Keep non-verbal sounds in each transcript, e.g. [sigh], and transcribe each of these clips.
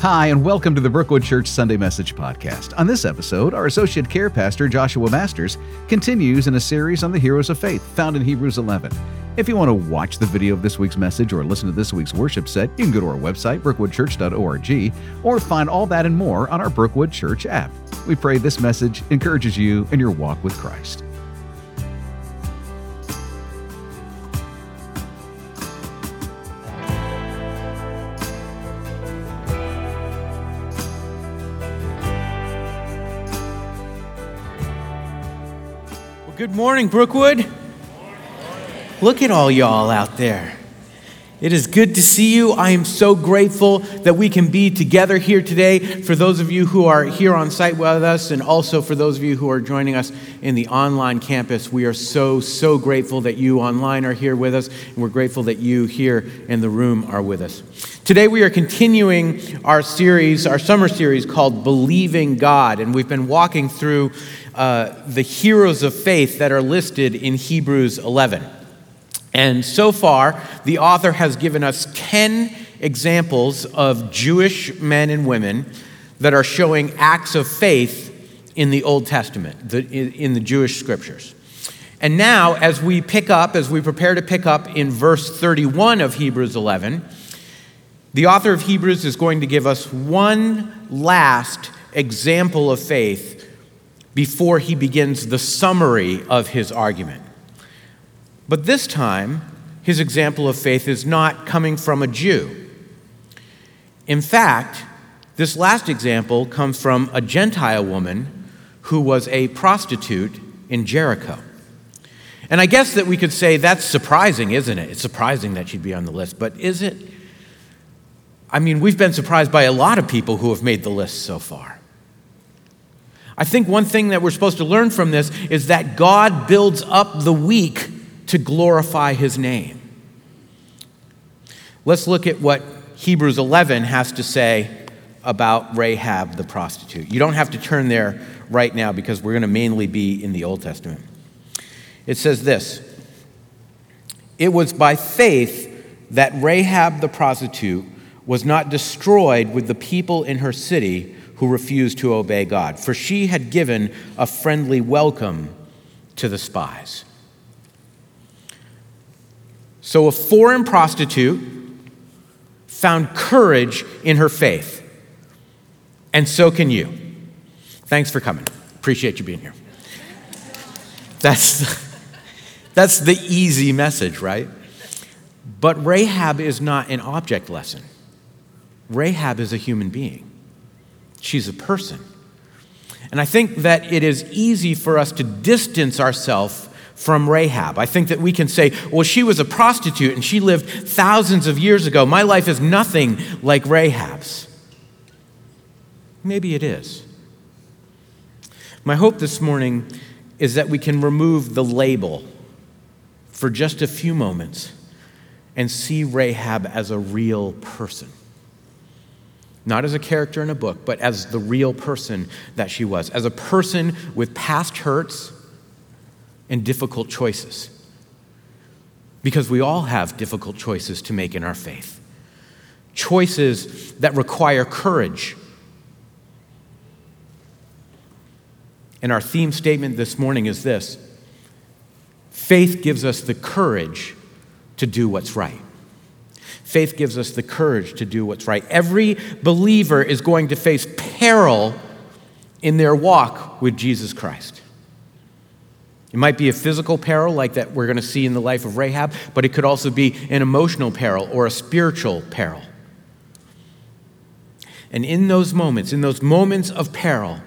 Hi, and welcome to the Brookwood Church Sunday Message Podcast. On this episode, our Associate Care Pastor, Joshua Masters, continues in a series on the heroes of faith found in Hebrews 11. If you want to watch the video of this week's message or listen to this week's worship set, you can go to our website, brookwoodchurch.org, or find all that and more on our Brookwood Church app. We pray this message encourages you in your walk with Christ. Morning, Brookwood. Look at all y'all out there. It is good to see you. I am so grateful that we can be together here today. For those of you who are here on site with us, and also for those of you who are joining us in the online campus, we are so, so grateful that you online are here with us, and we're grateful that you here in the room are with us. Today, we are continuing our series, our summer series called Believing God, and we've been walking through uh, the heroes of faith that are listed in Hebrews 11. And so far, the author has given us 10 examples of Jewish men and women that are showing acts of faith in the Old Testament, the, in the Jewish scriptures. And now, as we pick up, as we prepare to pick up in verse 31 of Hebrews 11, the author of Hebrews is going to give us one last example of faith before he begins the summary of his argument. But this time, his example of faith is not coming from a Jew. In fact, this last example comes from a Gentile woman who was a prostitute in Jericho. And I guess that we could say that's surprising, isn't it? It's surprising that she'd be on the list, but is it? I mean, we've been surprised by a lot of people who have made the list so far. I think one thing that we're supposed to learn from this is that God builds up the weak to glorify his name. Let's look at what Hebrews 11 has to say about Rahab the prostitute. You don't have to turn there right now because we're going to mainly be in the Old Testament. It says this It was by faith that Rahab the prostitute was not destroyed with the people in her city who refused to obey God, for she had given a friendly welcome to the spies. So a foreign prostitute found courage in her faith, and so can you. Thanks for coming. Appreciate you being here. That's, that's the easy message, right? But Rahab is not an object lesson. Rahab is a human being. She's a person. And I think that it is easy for us to distance ourselves from Rahab. I think that we can say, well, she was a prostitute and she lived thousands of years ago. My life is nothing like Rahab's. Maybe it is. My hope this morning is that we can remove the label for just a few moments and see Rahab as a real person not as a character in a book, but as the real person that she was, as a person with past hurts and difficult choices. Because we all have difficult choices to make in our faith, choices that require courage. And our theme statement this morning is this faith gives us the courage to do what's right. Faith gives us the courage to do what's right. Every believer is going to face peril in their walk with Jesus Christ. It might be a physical peril, like that we're going to see in the life of Rahab, but it could also be an emotional peril or a spiritual peril. And in those moments, in those moments of peril,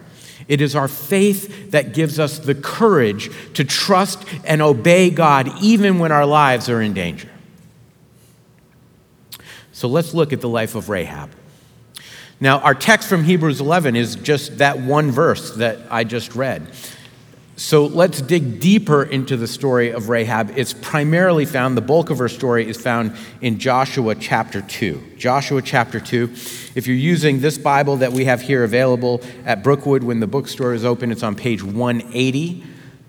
it is our faith that gives us the courage to trust and obey God even when our lives are in danger. So let's look at the life of Rahab. Now, our text from Hebrews 11 is just that one verse that I just read. So let's dig deeper into the story of Rahab. It's primarily found, the bulk of her story is found in Joshua chapter 2. Joshua chapter 2. If you're using this Bible that we have here available at Brookwood when the bookstore is open, it's on page 180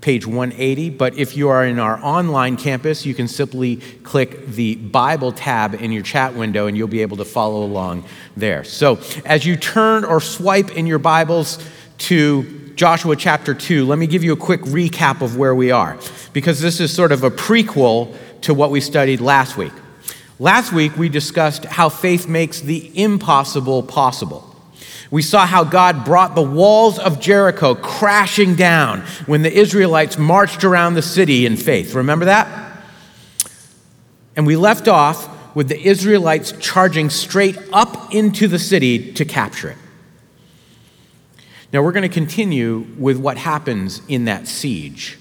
page 180. But if you are in our online campus, you can simply click the Bible tab in your chat window and you'll be able to follow along there. So as you turn or swipe in your Bibles to Joshua chapter 2, let me give you a quick recap of where we are, because this is sort of a prequel to what we studied last week. Last week, we discussed how faith makes the impossible possible. We saw how God brought the walls of Jericho crashing down when the Israelites marched around the city in faith. Remember that? And we left off with the Israelites charging straight up into the city to capture it. Now, we're going to continue with what happens in that siege.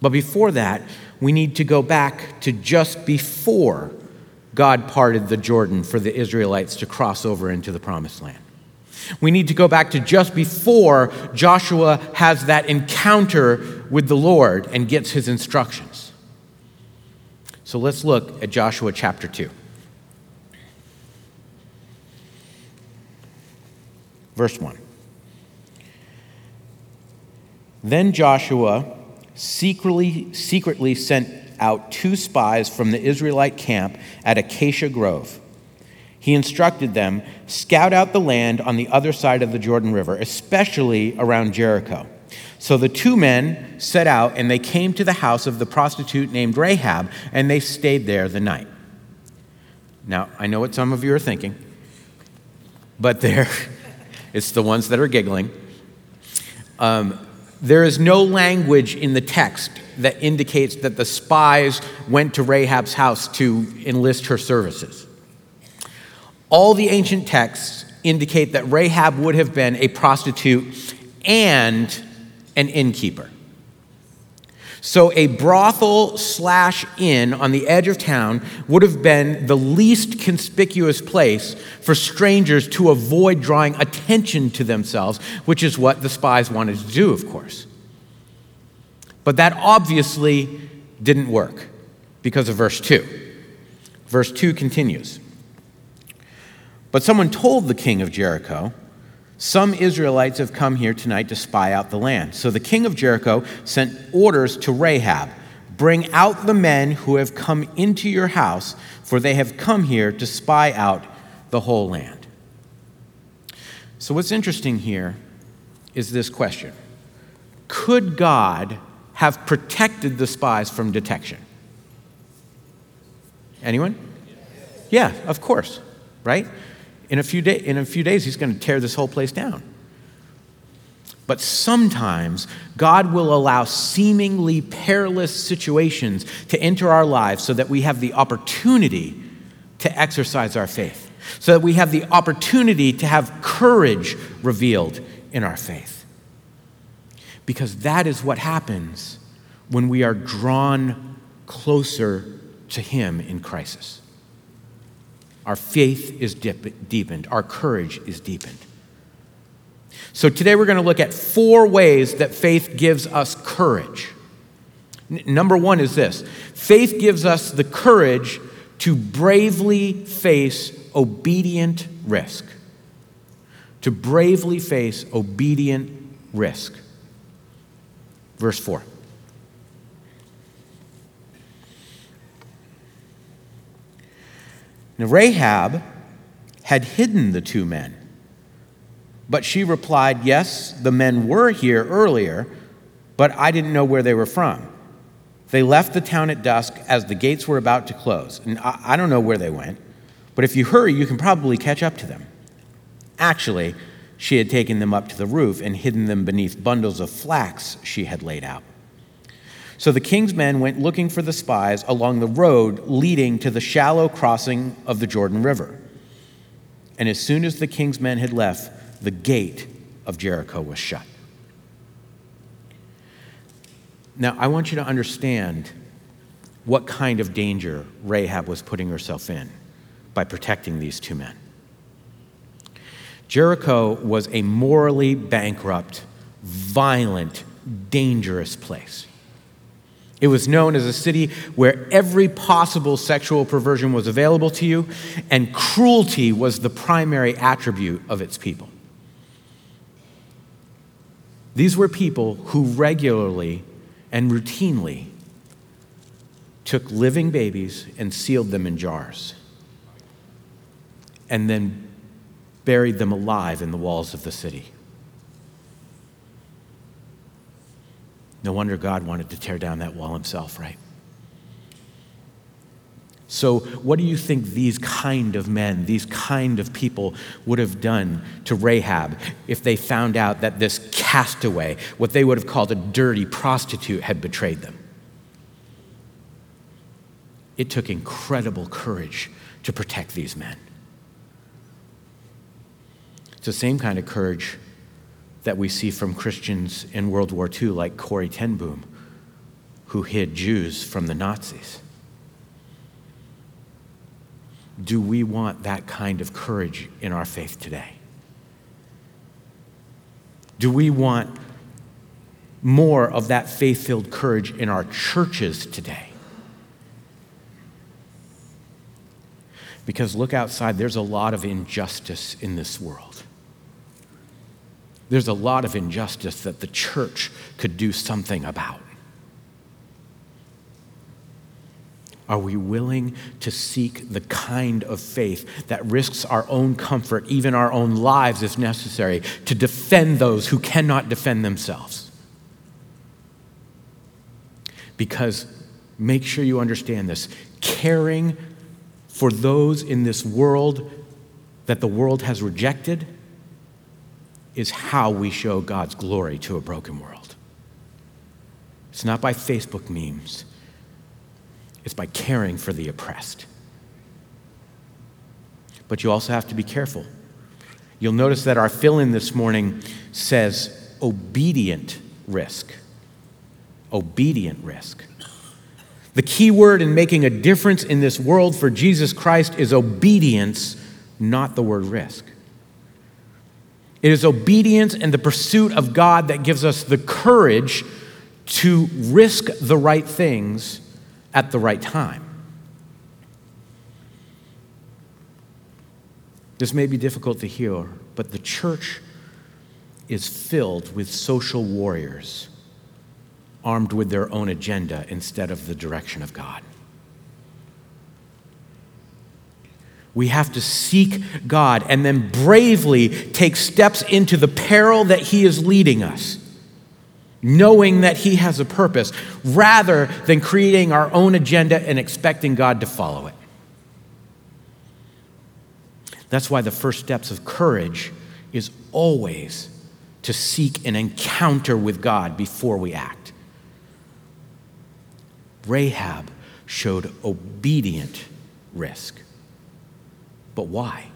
But before that, we need to go back to just before God parted the Jordan for the Israelites to cross over into the promised land. We need to go back to just before Joshua has that encounter with the Lord and gets his instructions. So let's look at Joshua chapter 2. Verse 1. Then Joshua secretly, secretly sent out two spies from the Israelite camp at Acacia Grove he instructed them scout out the land on the other side of the Jordan River, especially around Jericho. So the two men set out and they came to the house of the prostitute named Rahab and they stayed there the night. Now, I know what some of you are thinking, but there, [laughs] it's the ones that are giggling. Um, there is no language in the text that indicates that the spies went to Rahab's house to enlist her services. All the ancient texts indicate that Rahab would have been a prostitute and an innkeeper. So, a brothel slash inn on the edge of town would have been the least conspicuous place for strangers to avoid drawing attention to themselves, which is what the spies wanted to do, of course. But that obviously didn't work because of verse 2. Verse 2 continues but someone told the king of Jericho, Some Israelites have come here tonight to spy out the land. So the king of Jericho sent orders to Rahab Bring out the men who have come into your house, for they have come here to spy out the whole land. So, what's interesting here is this question Could God have protected the spies from detection? Anyone? Yeah, of course, right? In a few, day, in a few days, he's going to tear this whole place down. But sometimes God will allow seemingly perilous situations to enter our lives so that we have the opportunity to exercise our faith, so that we have the opportunity to have courage revealed in our faith. Because that is what happens when we are drawn closer to Him in crisis. Our faith is dip- deepened, our courage is deepened. So today we're going to look at four ways that faith gives us courage. N- number one is this faith gives us the courage to bravely face obedient risk. To bravely face obedient risk. Verse 4. Now, Rahab had hidden the two men. But she replied, Yes, the men were here earlier, but I didn't know where they were from. They left the town at dusk as the gates were about to close. And I, I don't know where they went, but if you hurry, you can probably catch up to them. Actually, she had taken them up to the roof and hidden them beneath bundles of flax she had laid out. So the king's men went looking for the spies along the road leading to the shallow crossing of the Jordan River. And as soon as the king's men had left, the gate of Jericho was shut. Now, I want you to understand what kind of danger Rahab was putting herself in by protecting these two men. Jericho was a morally bankrupt, violent, dangerous place. It was known as a city where every possible sexual perversion was available to you, and cruelty was the primary attribute of its people. These were people who regularly and routinely took living babies and sealed them in jars and then buried them alive in the walls of the city. No wonder God wanted to tear down that wall himself, right? So, what do you think these kind of men, these kind of people would have done to Rahab if they found out that this castaway, what they would have called a dirty prostitute, had betrayed them? It took incredible courage to protect these men. It's the same kind of courage that we see from Christians in World War II, like Corrie ten Boom, who hid Jews from the Nazis. Do we want that kind of courage in our faith today? Do we want more of that faith filled courage in our churches today? Because look outside, there's a lot of injustice in this world. There's a lot of injustice that the church could do something about. Are we willing to seek the kind of faith that risks our own comfort, even our own lives if necessary, to defend those who cannot defend themselves? Because make sure you understand this caring for those in this world that the world has rejected is how we show God's glory to a broken world. It's not by Facebook memes it's by caring for the oppressed. But you also have to be careful. You'll notice that our fill in this morning says obedient risk. Obedient risk. The key word in making a difference in this world for Jesus Christ is obedience, not the word risk. It is obedience and the pursuit of God that gives us the courage to risk the right things at the right time. This may be difficult to hear, but the church is filled with social warriors armed with their own agenda instead of the direction of God. We have to seek God and then bravely take steps into the peril that He is leading us knowing that He has a purpose, rather than creating our own agenda and expecting God to follow it. That's why the first steps of courage is always to seek an encounter with God before we act. Rahab showed obedient risk. But why?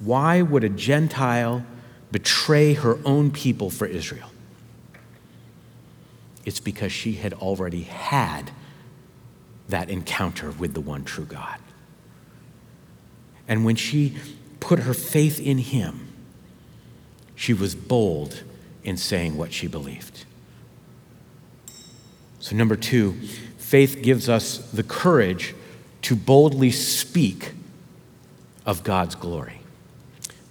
Why would a Gentile betray her own people for Israel? It's because she had already had that encounter with the one true God. And when she put her faith in him, she was bold in saying what she believed. So, number two, faith gives us the courage to boldly speak of God's glory.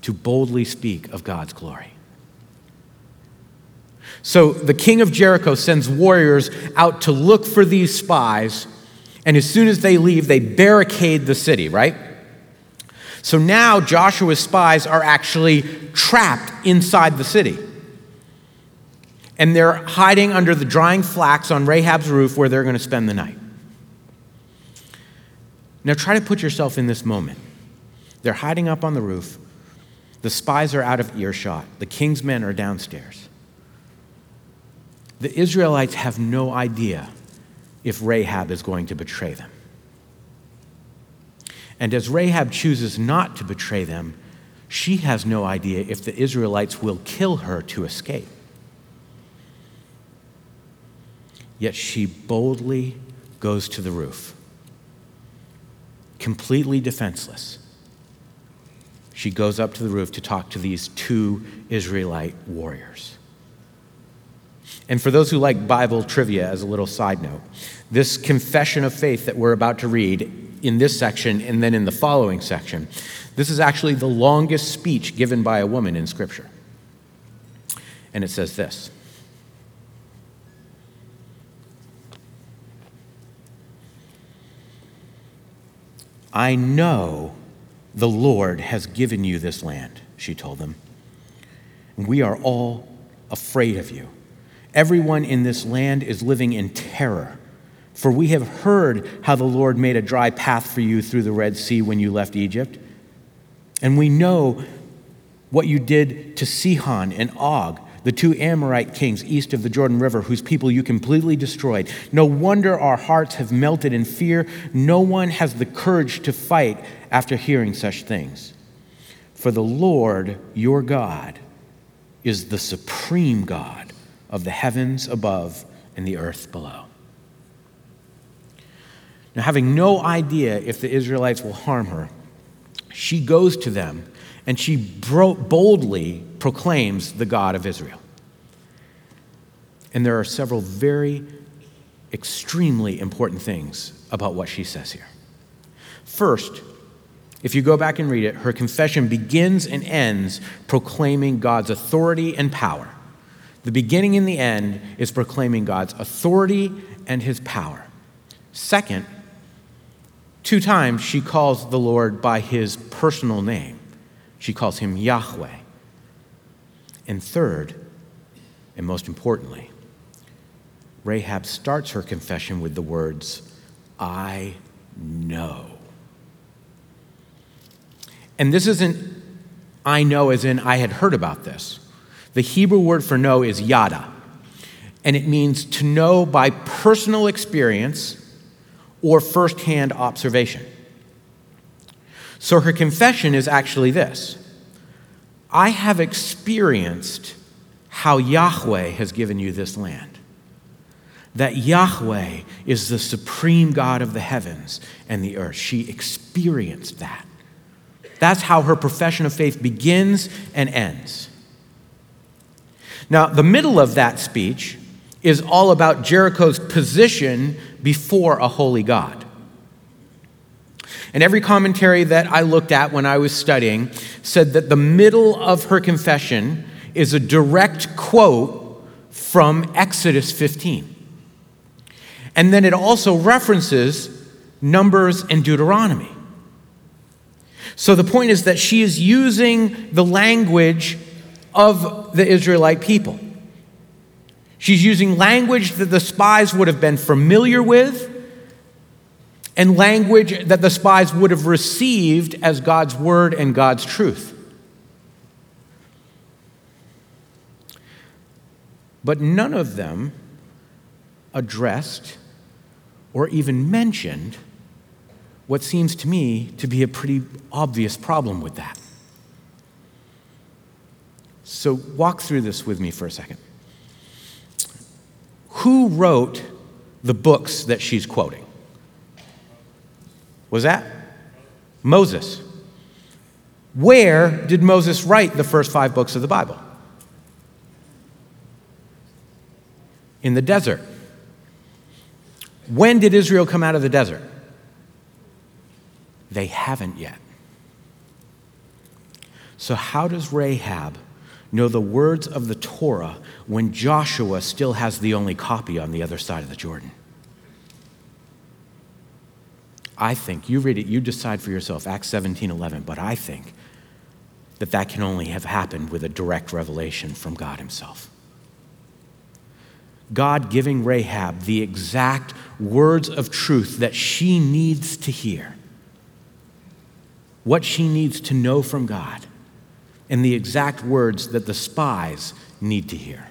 To boldly speak of God's glory. So the king of Jericho sends warriors out to look for these spies, and as soon as they leave, they barricade the city, right? So now Joshua's spies are actually trapped inside the city. And they're hiding under the drying flax on Rahab's roof where they're going to spend the night. Now try to put yourself in this moment. They're hiding up on the roof. The spies are out of earshot. The king's men are downstairs. The Israelites have no idea if Rahab is going to betray them. And as Rahab chooses not to betray them, she has no idea if the Israelites will kill her to escape. Yet she boldly goes to the roof, completely defenseless she goes up to the roof to talk to these two Israelite warriors. And for those who like Bible trivia, as a little side note, this confession of faith that we're about to read in this section and then in the following section, this is actually the longest speech given by a woman in Scripture. And it says this. I know the Lord has given you this land, she told them. We are all afraid of you. Everyone in this land is living in terror. For we have heard how the Lord made a dry path for you through the Red Sea when you left Egypt. And we know what you did to Sihon and Og, the two Amorite kings east of the Jordan River, whose people you completely destroyed. No wonder our hearts have melted in fear. No one has the courage to fight after hearing such things. For the Lord your God is the supreme God of the heavens above and the earth below. Now, having no idea if the Israelites will harm her, she goes to them and she boldly proclaims the God of Israel. And there are several very extremely important things about what she says here. First, if you go back and read it, her confession begins and ends proclaiming God's authority and power. The beginning and the end is proclaiming God's authority and his power. Second, two times she calls the Lord by his personal name. She calls him Yahweh. And third, and most importantly, Rahab starts her confession with the words, I know. And this isn't, I know, as in I had heard about this. The Hebrew word for know is yada, and it means to know by personal experience or firsthand observation. So her confession is actually this I have experienced how Yahweh has given you this land. That Yahweh is the supreme God of the heavens and the earth. She experienced that. That's how her profession of faith begins and ends. Now, the middle of that speech is all about Jericho's position before a holy God. And every commentary that I looked at when I was studying said that the middle of her confession is a direct quote from Exodus 15. And then it also references Numbers and Deuteronomy. So the point is that she is using the language of the Israelite people. She's using language that the spies would have been familiar with and language that the spies would have received as God's word and God's truth. But none of them addressed or even mentioned what seems to me to be a pretty obvious problem with that. So, walk through this with me for a second. Who wrote the books that she's quoting? Was that? Moses. Where did Moses write the first five books of the Bible? In the desert. When did Israel come out of the desert? They haven't yet. So, how does Rahab know the words of the Torah when Joshua still has the only copy on the other side of the Jordan? I think, you read it, you decide for yourself, Acts 17 11, but I think that that can only have happened with a direct revelation from God Himself. God giving Rahab the exact words of truth that she needs to hear, what she needs to know from God, and the exact words that the spies need to hear.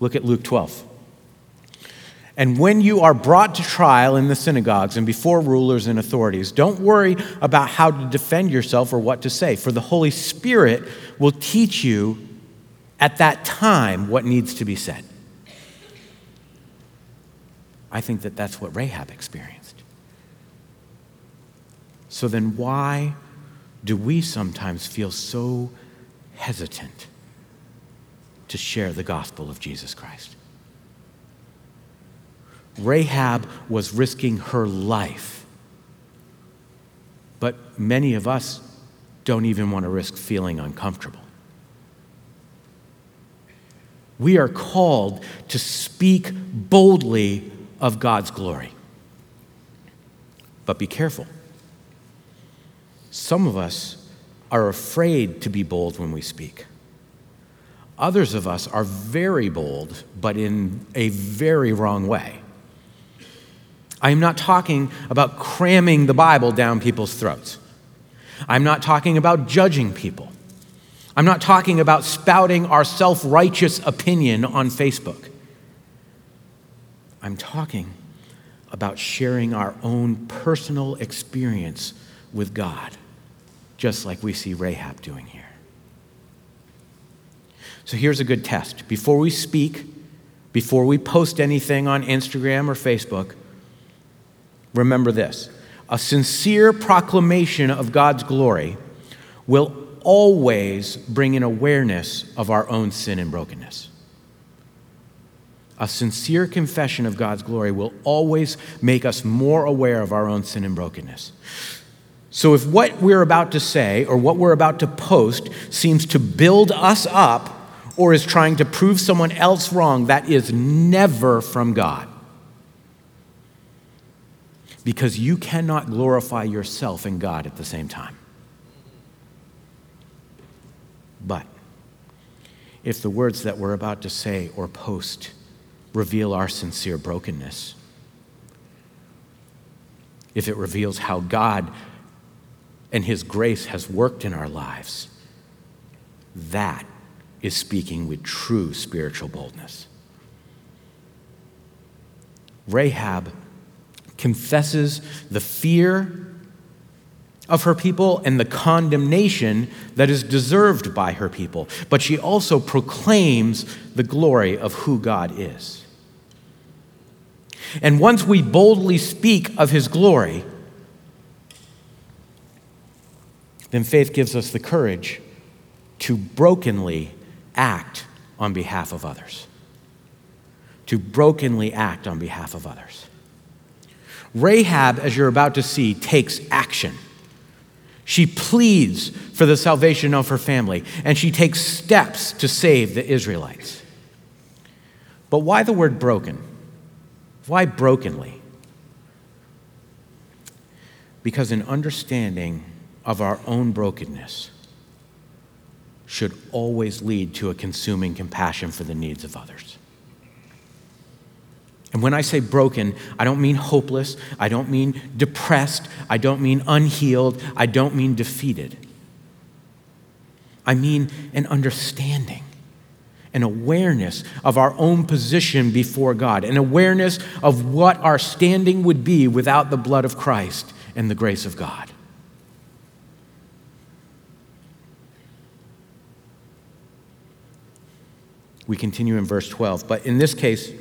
Look at Luke 12. And when you are brought to trial in the synagogues and before rulers and authorities, don't worry about how to defend yourself or what to say, for the Holy Spirit will teach you at that time what needs to be said. I think that that's what Rahab experienced. So then, why do we sometimes feel so hesitant to share the gospel of Jesus Christ? Rahab was risking her life. But many of us don't even want to risk feeling uncomfortable. We are called to speak boldly of God's glory. But be careful. Some of us are afraid to be bold when we speak. Others of us are very bold, but in a very wrong way. I am not talking about cramming the Bible down people's throats. I'm not talking about judging people. I'm not talking about spouting our self righteous opinion on Facebook. I'm talking about sharing our own personal experience with God, just like we see Rahab doing here. So here's a good test. Before we speak, before we post anything on Instagram or Facebook, remember this a sincere proclamation of God's glory will always bring an awareness of our own sin and brokenness. A sincere confession of God's glory will always make us more aware of our own sin and brokenness. So, if what we're about to say or what we're about to post seems to build us up or is trying to prove someone else wrong, that is never from God because you cannot glorify yourself and God at the same time. But if the words that we're about to say or post reveal our sincere brokenness, if it reveals how God and His grace has worked in our lives, that is speaking with true spiritual boldness. Rahab confesses the fear of her people and the condemnation that is deserved by her people, but she also proclaims the glory of who God is. And once we boldly speak of his glory, then faith gives us the courage to brokenly act on behalf of others. To brokenly act on behalf of others. Rahab, as you're about to see, takes action. She pleads for the salvation of her family, and she takes steps to save the Israelites. But why the word broken? Why brokenly? Because an understanding of our own brokenness should always lead to a consuming compassion for the needs of others. And when I say broken, I don't mean hopeless, I don't mean depressed, I don't mean unhealed, I don't mean defeated. I mean an understanding, an awareness of our own position before God, an awareness of what our standing would be without the blood of Christ and the grace of God. We continue in verse 12, but in this case,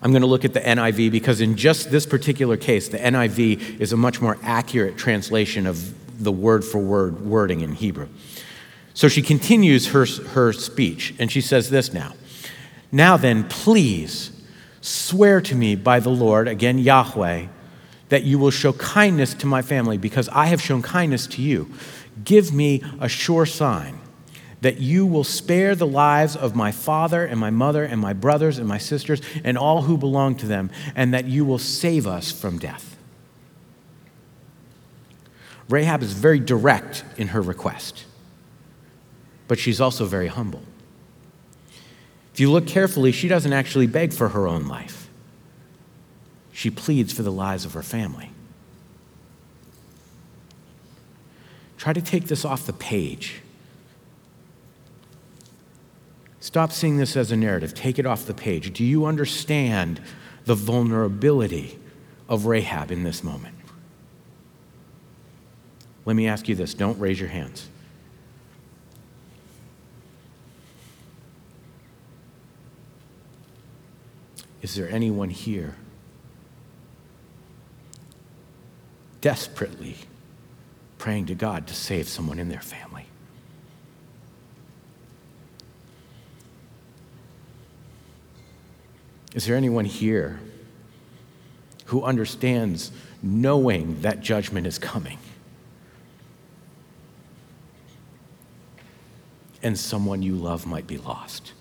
I'm going to look at the NIV because, in just this particular case, the NIV is a much more accurate translation of the word for word wording in Hebrew. So she continues her, her speech, and she says this now Now then, please swear to me by the Lord, again, Yahweh, that you will show kindness to my family because I have shown kindness to you. Give me a sure sign that you will spare the lives of my father and my mother and my brothers and my sisters and all who belong to them, and that you will save us from death. Rahab is very direct in her request, but she's also very humble. If you look carefully, she doesn't actually beg for her own life, she pleads for the lives of her family. Try to take this off the page Stop seeing this as a narrative. Take it off the page. Do you understand the vulnerability of Rahab in this moment? Let me ask you this don't raise your hands. Is there anyone here desperately praying to God to save someone in their family? Is there anyone here who understands knowing that judgment is coming? And someone you love might be lost.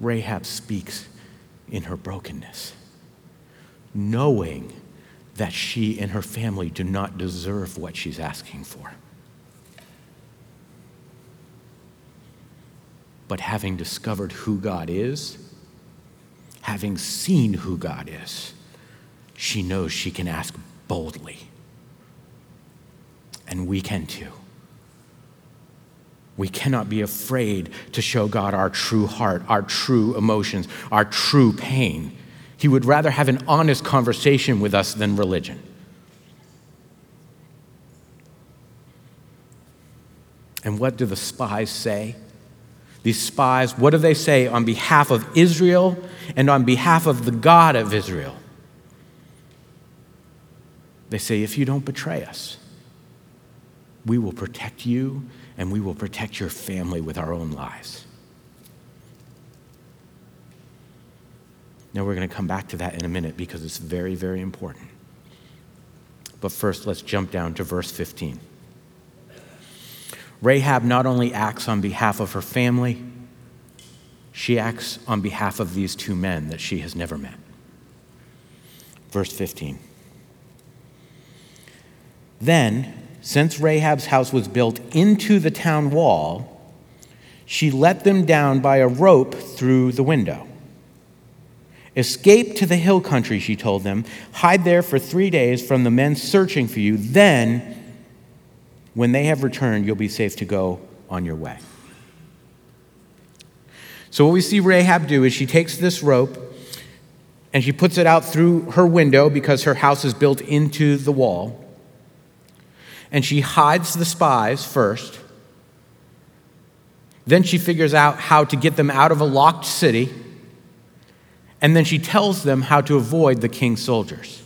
Rahab speaks in her brokenness. knowing that she and her family do not deserve what she's asking for. But having discovered who God is, having seen who God is, she knows she can ask boldly. And we can too. We cannot be afraid to show God our true heart, our true emotions, our true pain. He would rather have an honest conversation with us than religion. And what do the spies say? These spies, what do they say on behalf of Israel and on behalf of the God of Israel? They say, if you don't betray us, we will protect you and we will protect your family with our own lives. Now, we're going to come back to that in a minute because it's very, very important. But first, let's jump down to verse 15. Rahab not only acts on behalf of her family, she acts on behalf of these two men that she has never met. Verse 15. Then, since Rahab's house was built into the town wall, she let them down by a rope through the window. Escape to the hill country, she told them. Hide there for three days from the men searching for you. Then, when they have returned, you'll be safe to go on your way. So, what we see Rahab do is she takes this rope and she puts it out through her window because her house is built into the wall. And she hides the spies first. Then she figures out how to get them out of a locked city. And then she tells them how to avoid the king's soldiers.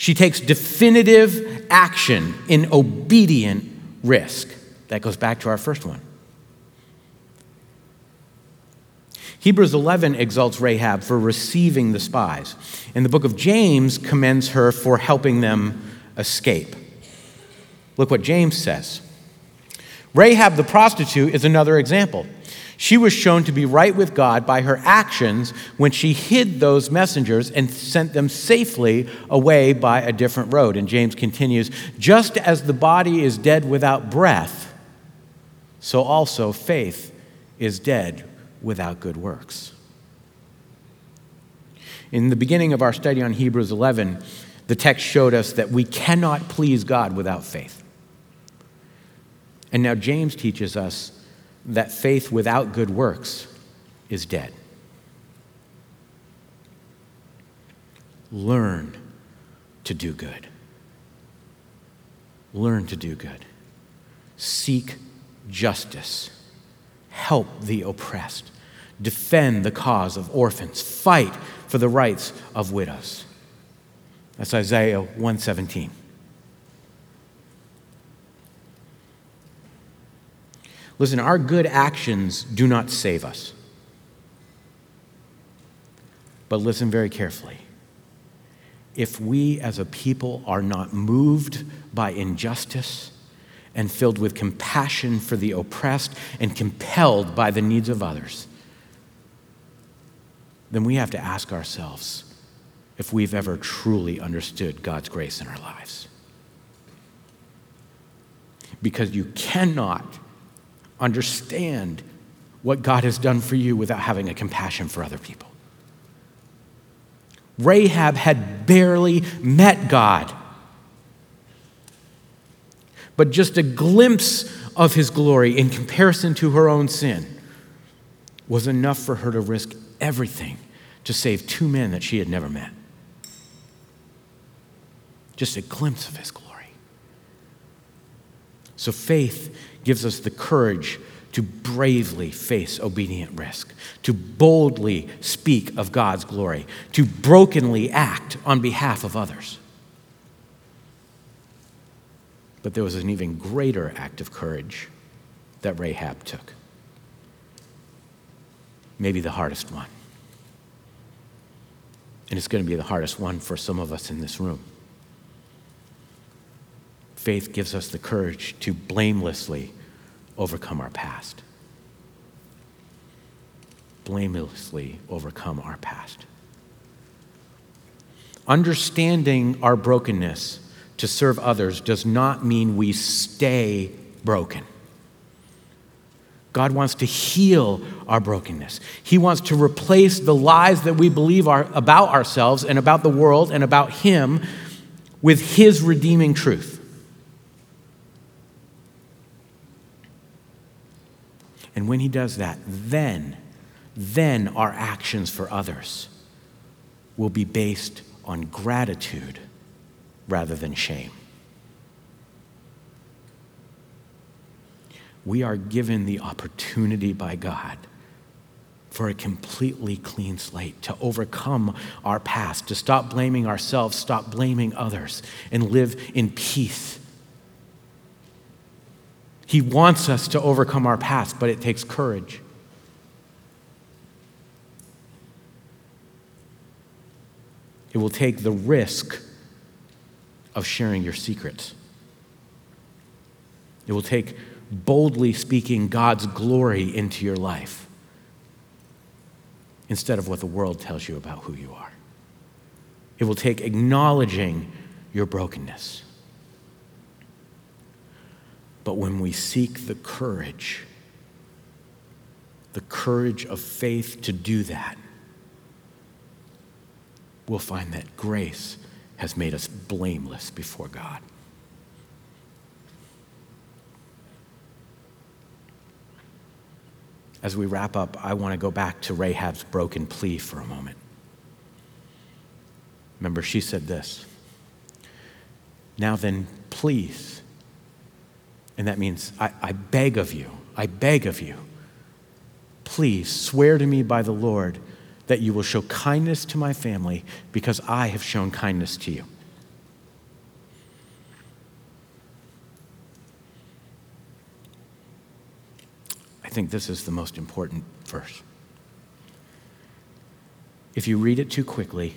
She takes definitive action in obedient risk. That goes back to our first one. Hebrews 11 exalts Rahab for receiving the spies, and the book of James commends her for helping them escape. Look what James says. Rahab the prostitute is another example. She was shown to be right with God by her actions when she hid those messengers and sent them safely away by a different road. And James continues just as the body is dead without breath, so also faith is dead without good works. In the beginning of our study on Hebrews 11, the text showed us that we cannot please God without faith. And now James teaches us that faith without good works is dead. Learn to do good. Learn to do good. Seek justice. Help the oppressed. Defend the cause of orphans. Fight for the rights of widows. That's Isaiah 117. Listen, our good actions do not save us. But listen very carefully. If we as a people are not moved by injustice and filled with compassion for the oppressed and compelled by the needs of others, then we have to ask ourselves if we've ever truly understood God's grace in our lives. Because you cannot understand what God has done for you without having a compassion for other people. Rahab had barely met God, but just a glimpse of his glory in comparison to her own sin was enough for her to risk everything to save two men that she had never met. Just a glimpse of his glory. So faith gives us the courage to bravely face obedient risk, to boldly speak of God's glory, to brokenly act on behalf of others. But there was an even greater act of courage that Rahab took. Maybe the hardest one. And it's going to be the hardest one for some of us in this room. Faith gives us the courage to blamelessly overcome our past. Blamelessly overcome our past. Understanding our brokenness to serve others does not mean we stay broken. God wants to heal our brokenness. He wants to replace the lies that we believe are about ourselves and about the world and about Him with His redeeming truth. And when He does that, then, then our actions for others will be based on gratitude rather than shame. We are given the opportunity by God for a completely clean slate, to overcome our past, to stop blaming ourselves, stop blaming others, and live in peace. He wants us to overcome our past, but it takes courage. It will take the risk of sharing your secrets. It will take boldly speaking God's glory into your life instead of what the world tells you about who you are. It will take acknowledging your brokenness. But when we seek the courage, the courage of faith to do that, we'll find that grace has made us blameless before God. As we wrap up, I want to go back to Rahab's broken plea for a moment. Remember, she said this Now then, please. And that means, I, I beg of you, I beg of you, please swear to me by the Lord that you will show kindness to my family because I have shown kindness to you. I think this is the most important verse. If you read it too quickly,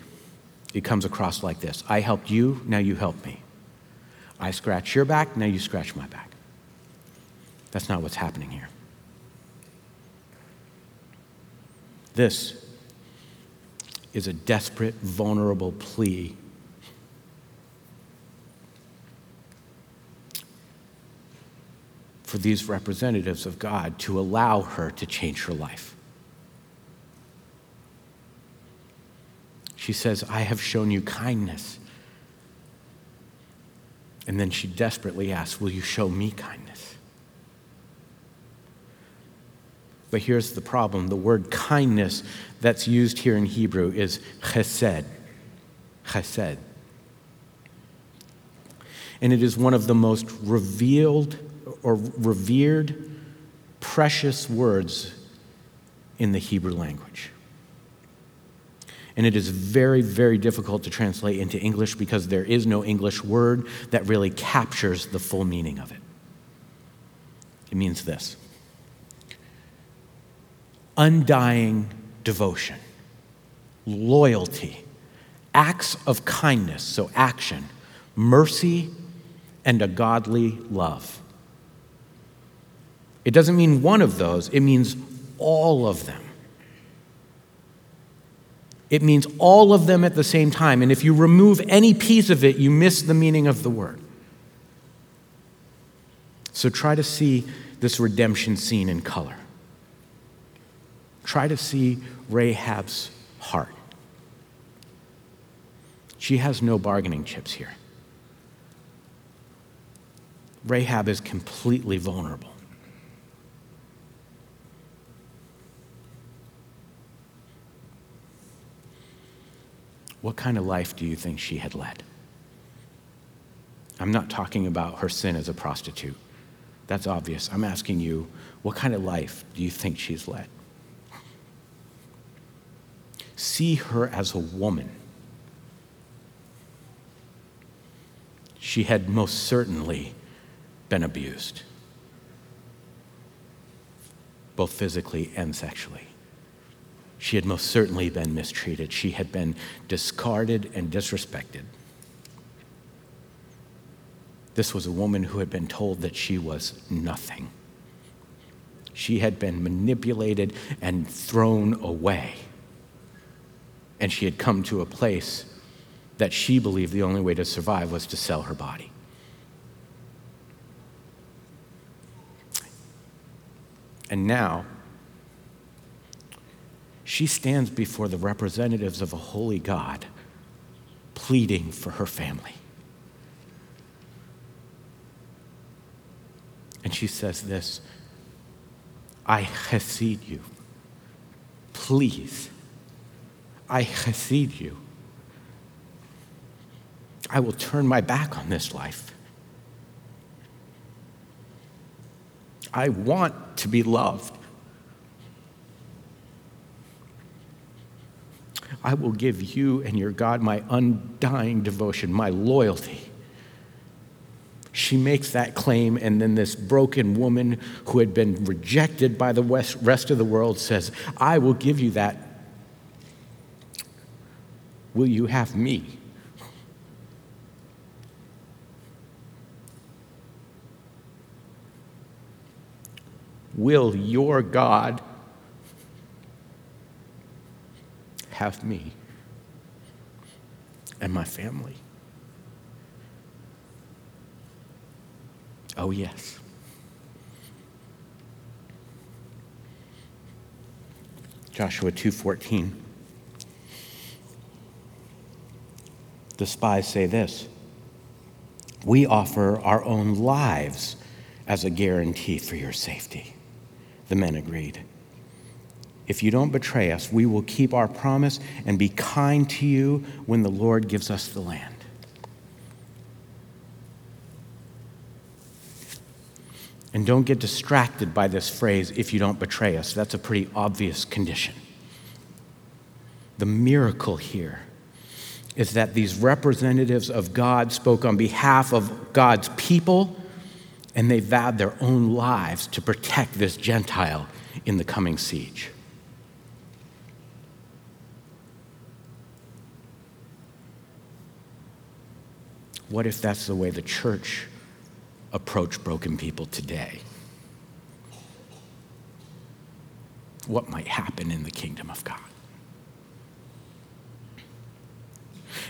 it comes across like this I helped you, now you help me. I scratch your back, now you scratch my back. That's not what's happening here. This is a desperate, vulnerable plea. For these representatives of God to allow her to change her life. She says, I have shown you kindness. And then she desperately asks, Will you show me kindness? But here's the problem the word kindness that's used here in Hebrew is chesed. Chesed. And it is one of the most revealed or revered, precious words in the Hebrew language. And it is very, very difficult to translate into English because there is no English word that really captures the full meaning of it. It means this undying devotion, loyalty, acts of kindness, so action, mercy, and a godly love. It doesn't mean one of those, it means all of them. It means all of them at the same time. And if you remove any piece of it, you miss the meaning of the word. So try to see this redemption scene in color. Try to see Rahab's heart. She has no bargaining chips here. Rahab is completely vulnerable. What kind of life do you think she had led? I'm not talking about her sin as a prostitute. That's obvious. I'm asking you, what kind of life do you think she's led? See her as a woman. She had most certainly been abused, both physically and sexually. She had most certainly been mistreated. She had been discarded and disrespected. This was a woman who had been told that she was nothing. She had been manipulated and thrown away and she had come to a place that she believed the only way to survive was to sell her body. And now, she stands before the representatives of a holy God, pleading for her family. And she says this I chesed you. Please, I chesed you. I will turn my back on this life. I want to be loved. I will give you and your God my undying devotion, my loyalty. She makes that claim, and then this broken woman who had been rejected by the rest of the world says, I will give you that. Will you have me? Will your God have me and my family? Oh, yes. Joshua 2:14 The spies say this We offer our own lives as a guarantee for your safety. The men agreed. If you don't betray us, we will keep our promise and be kind to you when the Lord gives us the land. And don't get distracted by this phrase, if you don't betray us. That's a pretty obvious condition. The miracle here is that these representatives of God spoke on behalf of God's people and they vowed their own lives to protect this Gentile in the coming siege. What if that's the way the church approach broken people today? What might happen in the kingdom of God?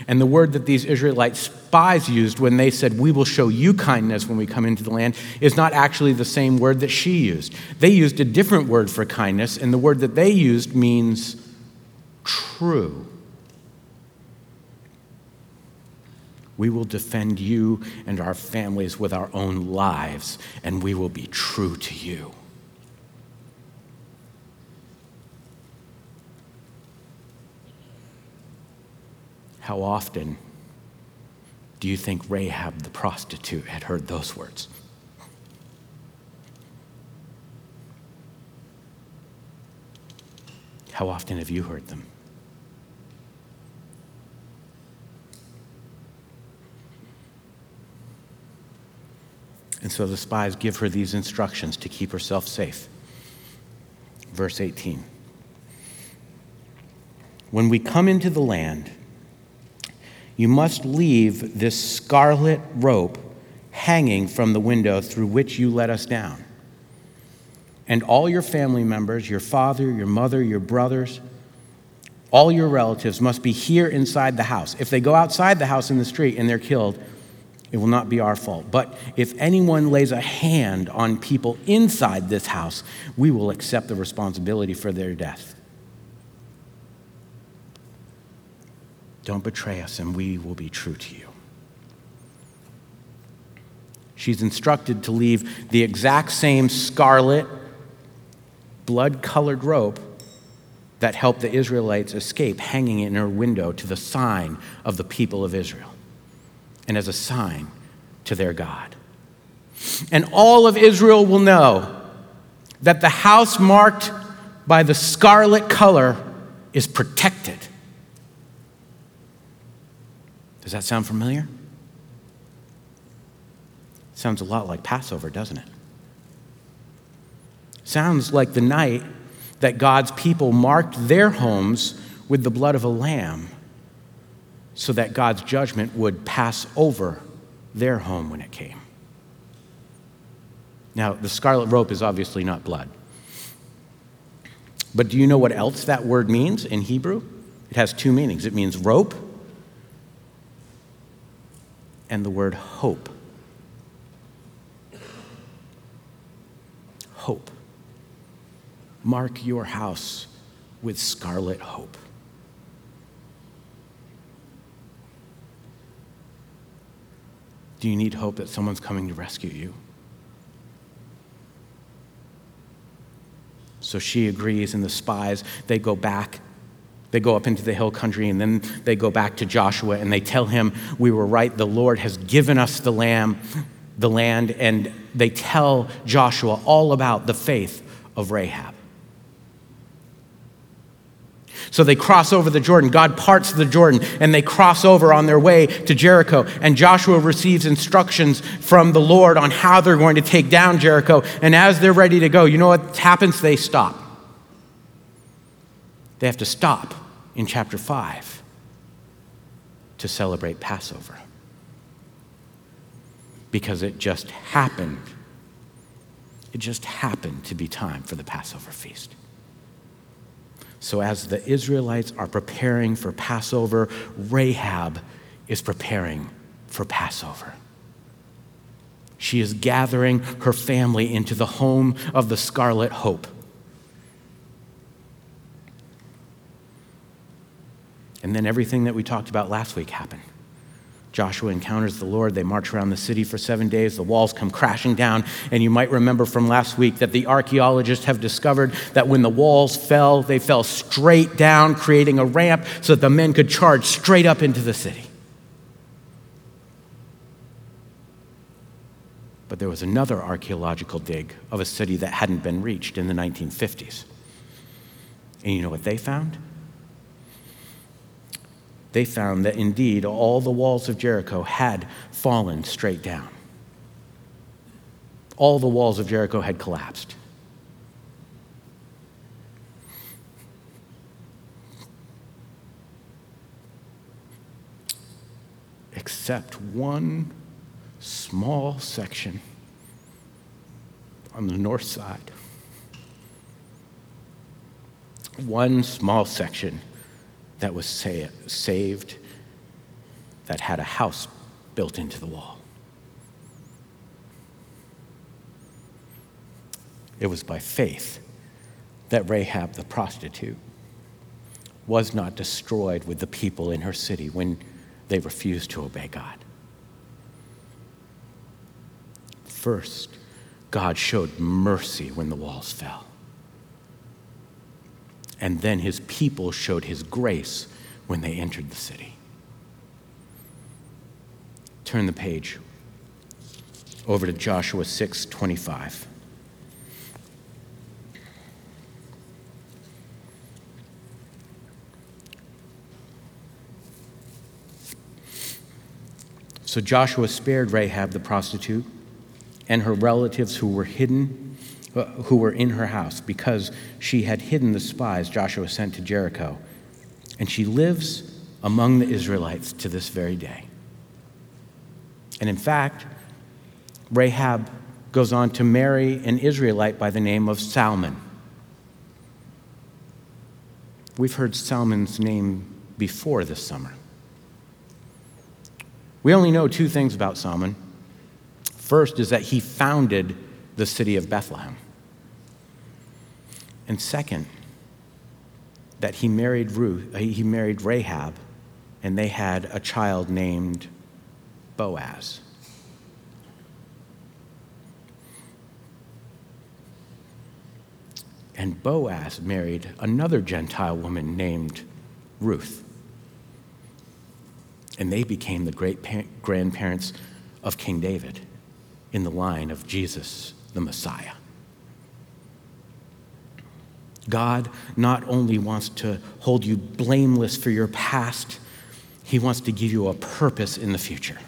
And the word that these Israelite spies used when they said, We will show you kindness when we come into the land, is not actually the same word that she used. They used a different word for kindness, and the word that they used means true. We will defend you and our families with our own lives, and we will be true to you. How often do you think Rahab the prostitute had heard those words? How often have you heard them? And so the spies give her these instructions to keep herself safe. Verse 18 When we come into the land, you must leave this scarlet rope hanging from the window through which you let us down. And all your family members, your father, your mother, your brothers, all your relatives must be here inside the house. If they go outside the house in the street and they're killed, it will not be our fault. But if anyone lays a hand on people inside this house, we will accept the responsibility for their death. Don't betray us, and we will be true to you. She's instructed to leave the exact same scarlet, blood colored rope that helped the Israelites escape hanging in her window to the sign of the people of Israel and as a sign to their God. And all of Israel will know that the house marked by the scarlet color is protected does that sound familiar? Sounds a lot like Passover, doesn't it? Sounds like the night that God's people marked their homes with the blood of a lamb so that God's judgment would pass over their home when it came. Now, the scarlet rope is obviously not blood. But do you know what else that word means in Hebrew? It has two meanings it means rope and the word hope. Hope. Mark your house with scarlet hope. Do you need hope that someone's coming to rescue you? So she agrees, and the spies, they go back. They go up into the hill country, and then they go back to Joshua, and they tell him, We were right, the Lord has given us the lamb, the land, and they tell Joshua all about the faith of Rahab. So they cross over the Jordan. God parts the Jordan and they cross over on their way to Jericho. And Joshua receives instructions from the Lord on how they're going to take down Jericho. And as they're ready to go, you know what happens? They stop. They have to stop in chapter 5 to celebrate Passover. Because it just happened. It just happened to be time for the Passover feast. So, as the Israelites are preparing for Passover, Rahab is preparing for Passover. She is gathering her family into the home of the Scarlet Hope. And then everything that we talked about last week happened. Joshua encounters the Lord. They march around the city for seven days. The walls come crashing down. And you might remember from last week that the archaeologists have discovered that when the walls fell, they fell straight down, creating a ramp so that the men could charge straight up into the city. But there was another archaeological dig of a city that hadn't been reached in the 1950s. And you know what they found? They found that indeed all the walls of Jericho had fallen straight down. All the walls of Jericho had collapsed. Except one small section on the north side. One small section that was sa- saved that had a house built into the wall. It was by faith that Rahab the prostitute was not destroyed with the people in her city when they refused to obey God. First, God showed mercy when the walls fell. And then his people showed his grace when they entered the city. Turn the page over to Joshua 6 25. So Joshua spared Rahab the prostitute and her relatives who were hidden who were in her house because she had hidden the spies Joshua sent to Jericho. And she lives among the Israelites to this very day. And in fact, Rahab goes on to marry an Israelite by the name of Salmon. We've heard Salmon's name before this summer. We only know two things about Salmon. First is that he founded the city of Bethlehem. And second, that he married Ruth, uh, he married Rahab, and they had a child named Boaz. And Boaz married another Gentile woman named Ruth. And they became the great grandparents of King David in the line of Jesus, the Messiah. God not only wants to hold you blameless for your past, He wants to give you a purpose in the future.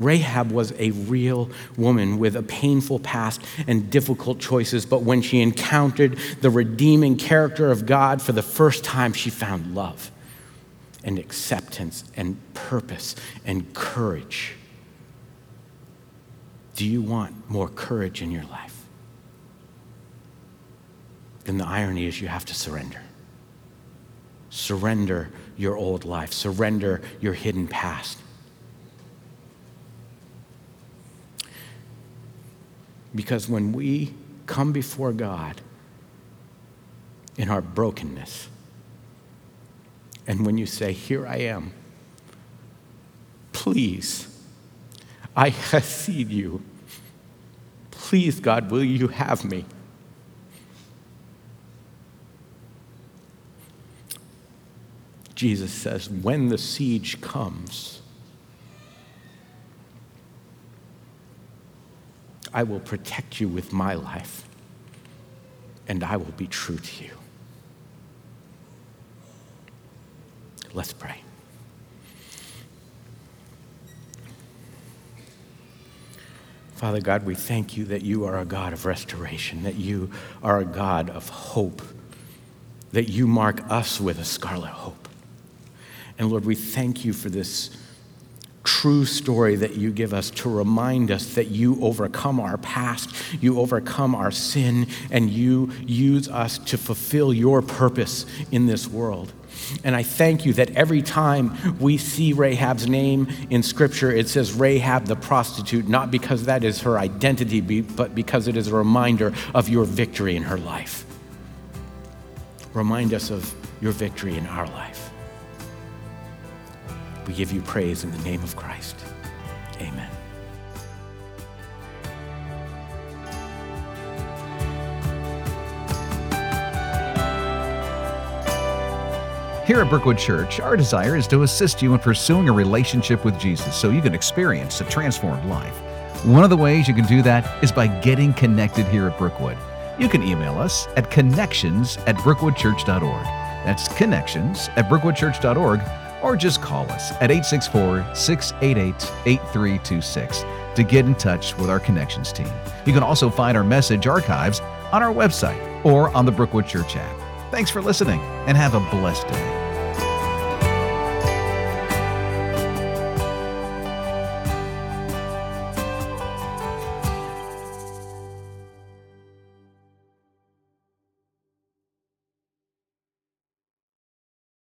Rahab was a real woman with a painful past and difficult choices, but when she encountered the redeeming character of God for the first time, she found love and acceptance and purpose and courage. Do you want more courage in your life? Then the irony is you have to surrender. Surrender your old life, surrender your hidden past. Because when we come before God in our brokenness, and when you say, Here I am, please, I [laughs] have seen you. Please, God, will you have me? Jesus says, when the siege comes, I will protect you with my life, and I will be true to you. Let's pray. Father God, we thank you that you are a God of restoration, that you are a God of hope, that you mark us with a scarlet hope. And Lord, we thank you for this true story that you give us to remind us that you overcome our past, you overcome our sin, and you use us to fulfill your purpose in this world. And I thank you that every time we see Rahab's name in Scripture, it says Rahab the prostitute, not because that is her identity, but because it is a reminder of your victory in her life. Remind us of your victory in our life. We give you praise in the name of Christ. Amen. Here at Brookwood Church, our desire is to assist you in pursuing a relationship with Jesus so you can experience a transformed life. One of the ways you can do that is by getting connected here at Brookwood. You can email us at connections at brookwoodchurch.org. That's connections at brookwoodchurch.org, or just call us at 864 688 8326 to get in touch with our connections team. You can also find our message archives on our website or on the Brookwood Church app. Thanks for listening and have a blessed day.